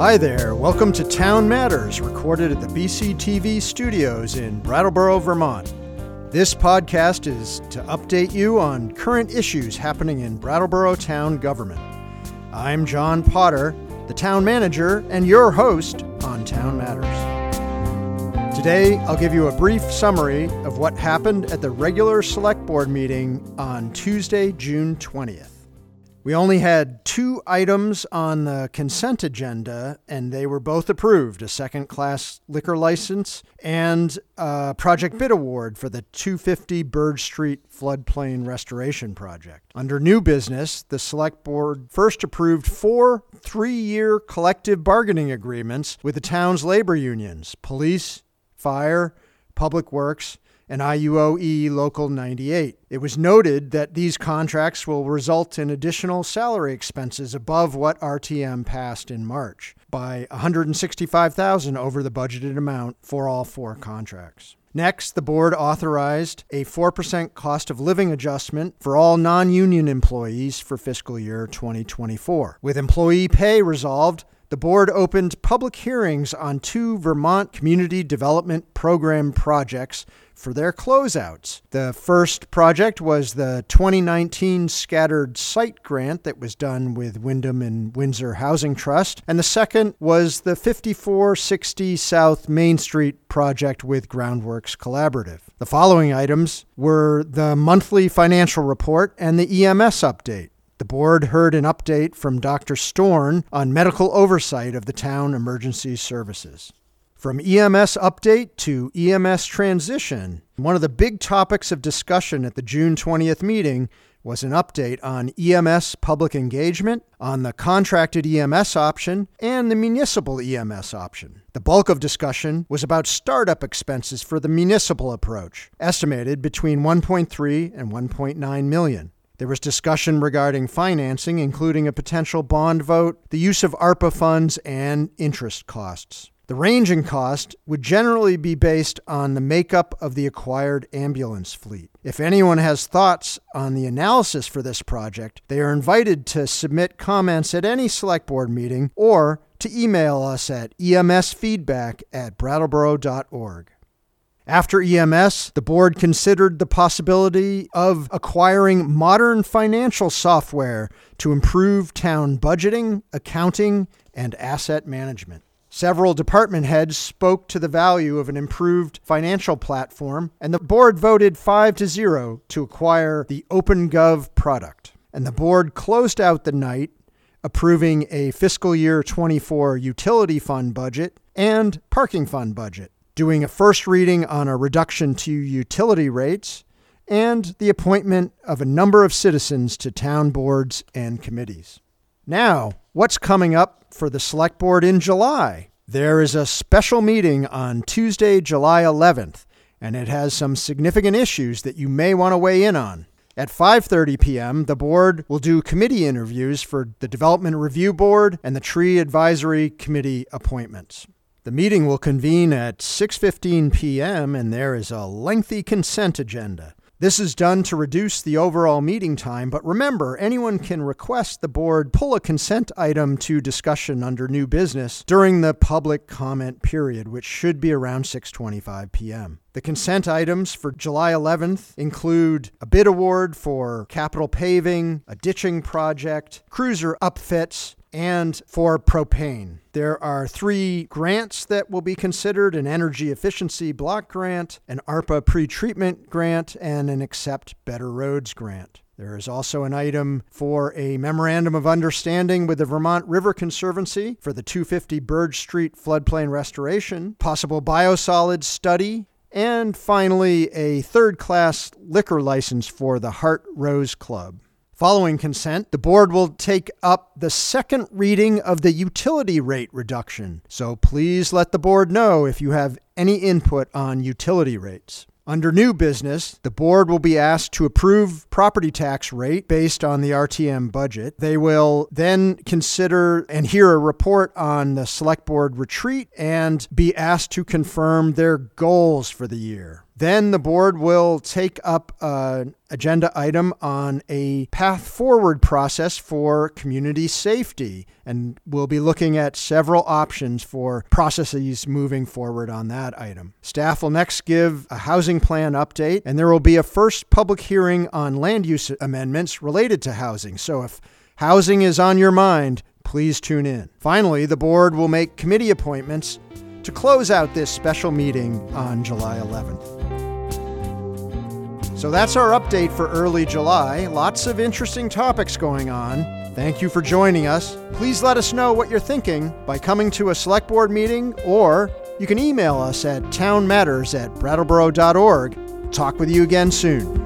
Hi there. Welcome to Town Matters, recorded at the BCTV studios in Brattleboro, Vermont. This podcast is to update you on current issues happening in Brattleboro town government. I'm John Potter, the town manager and your host on Town Matters. Today, I'll give you a brief summary of what happened at the regular select board meeting on Tuesday, June 20th. We only had two items on the consent agenda, and they were both approved a second class liquor license and a project bid award for the 250 Birge Street floodplain restoration project. Under new business, the Select Board first approved four three year collective bargaining agreements with the town's labor unions police, fire, public works, and IUOE Local 98. It was noted that these contracts will result in additional salary expenses above what RTM passed in March by 165,000 over the budgeted amount for all four contracts. Next, the board authorized a 4% cost of living adjustment for all non union employees for fiscal year 2024. With employee pay resolved, the board opened public hearings on two Vermont Community Development Program projects for their closeouts. The first project was the 2019 Scattered Site Grant that was done with Windham and Windsor Housing Trust, and the second was the 5460 South Main Street project with Groundworks Collaborative. The following items were the monthly financial report and the EMS update. The board heard an update from Dr. Storn on medical oversight of the town emergency services. From EMS update to EMS transition, one of the big topics of discussion at the June 20th meeting was an update on EMS public engagement, on the contracted EMS option, and the municipal EMS option. The bulk of discussion was about startup expenses for the municipal approach, estimated between 1.3 and 1.9 million. There was discussion regarding financing, including a potential bond vote, the use of ARPA funds, and interest costs. The range in cost would generally be based on the makeup of the acquired ambulance fleet. If anyone has thoughts on the analysis for this project, they are invited to submit comments at any select board meeting or to email us at emsfeedback at brattleboro.org. After EMS, the board considered the possibility of acquiring modern financial software to improve town budgeting, accounting, and asset management. Several department heads spoke to the value of an improved financial platform, and the board voted 5 to 0 to acquire the OpenGov product. And the board closed out the night approving a fiscal year 24 utility fund budget and parking fund budget doing a first reading on a reduction to utility rates, and the appointment of a number of citizens to town boards and committees. Now, what's coming up for the Select Board in July? There is a special meeting on Tuesday, July 11th, and it has some significant issues that you may want to weigh in on. At 5:30 p.m., the board will do committee interviews for the Development Review Board and the Tree Advisory Committee appointments. The meeting will convene at 6:15 p.m. and there is a lengthy consent agenda. This is done to reduce the overall meeting time, but remember, anyone can request the board pull a consent item to discussion under new business during the public comment period, which should be around 6:25 p.m. The consent items for July 11th include a bid award for capital paving, a ditching project, cruiser upfits, and for propane. There are three grants that will be considered an energy efficiency block grant, an ARPA pretreatment grant, and an Accept Better Roads grant. There is also an item for a memorandum of understanding with the Vermont River Conservancy for the 250 Birge Street floodplain restoration, possible biosolids study, and finally a third class liquor license for the Hart Rose Club. Following consent, the board will take up the second reading of the utility rate reduction. So please let the board know if you have any input on utility rates. Under new business, the board will be asked to approve property tax rate based on the RTM budget. They will then consider and hear a report on the select board retreat and be asked to confirm their goals for the year. Then the board will take up an agenda item on a path forward process for community safety. And we'll be looking at several options for processes moving forward on that item. Staff will next give a housing plan update, and there will be a first public hearing on land use amendments related to housing. So if housing is on your mind, please tune in. Finally, the board will make committee appointments to close out this special meeting on July 11th. So that's our update for early July. Lots of interesting topics going on. Thank you for joining us. Please let us know what you're thinking by coming to a select board meeting or you can email us at townmatters at brattleboro.org. Talk with you again soon.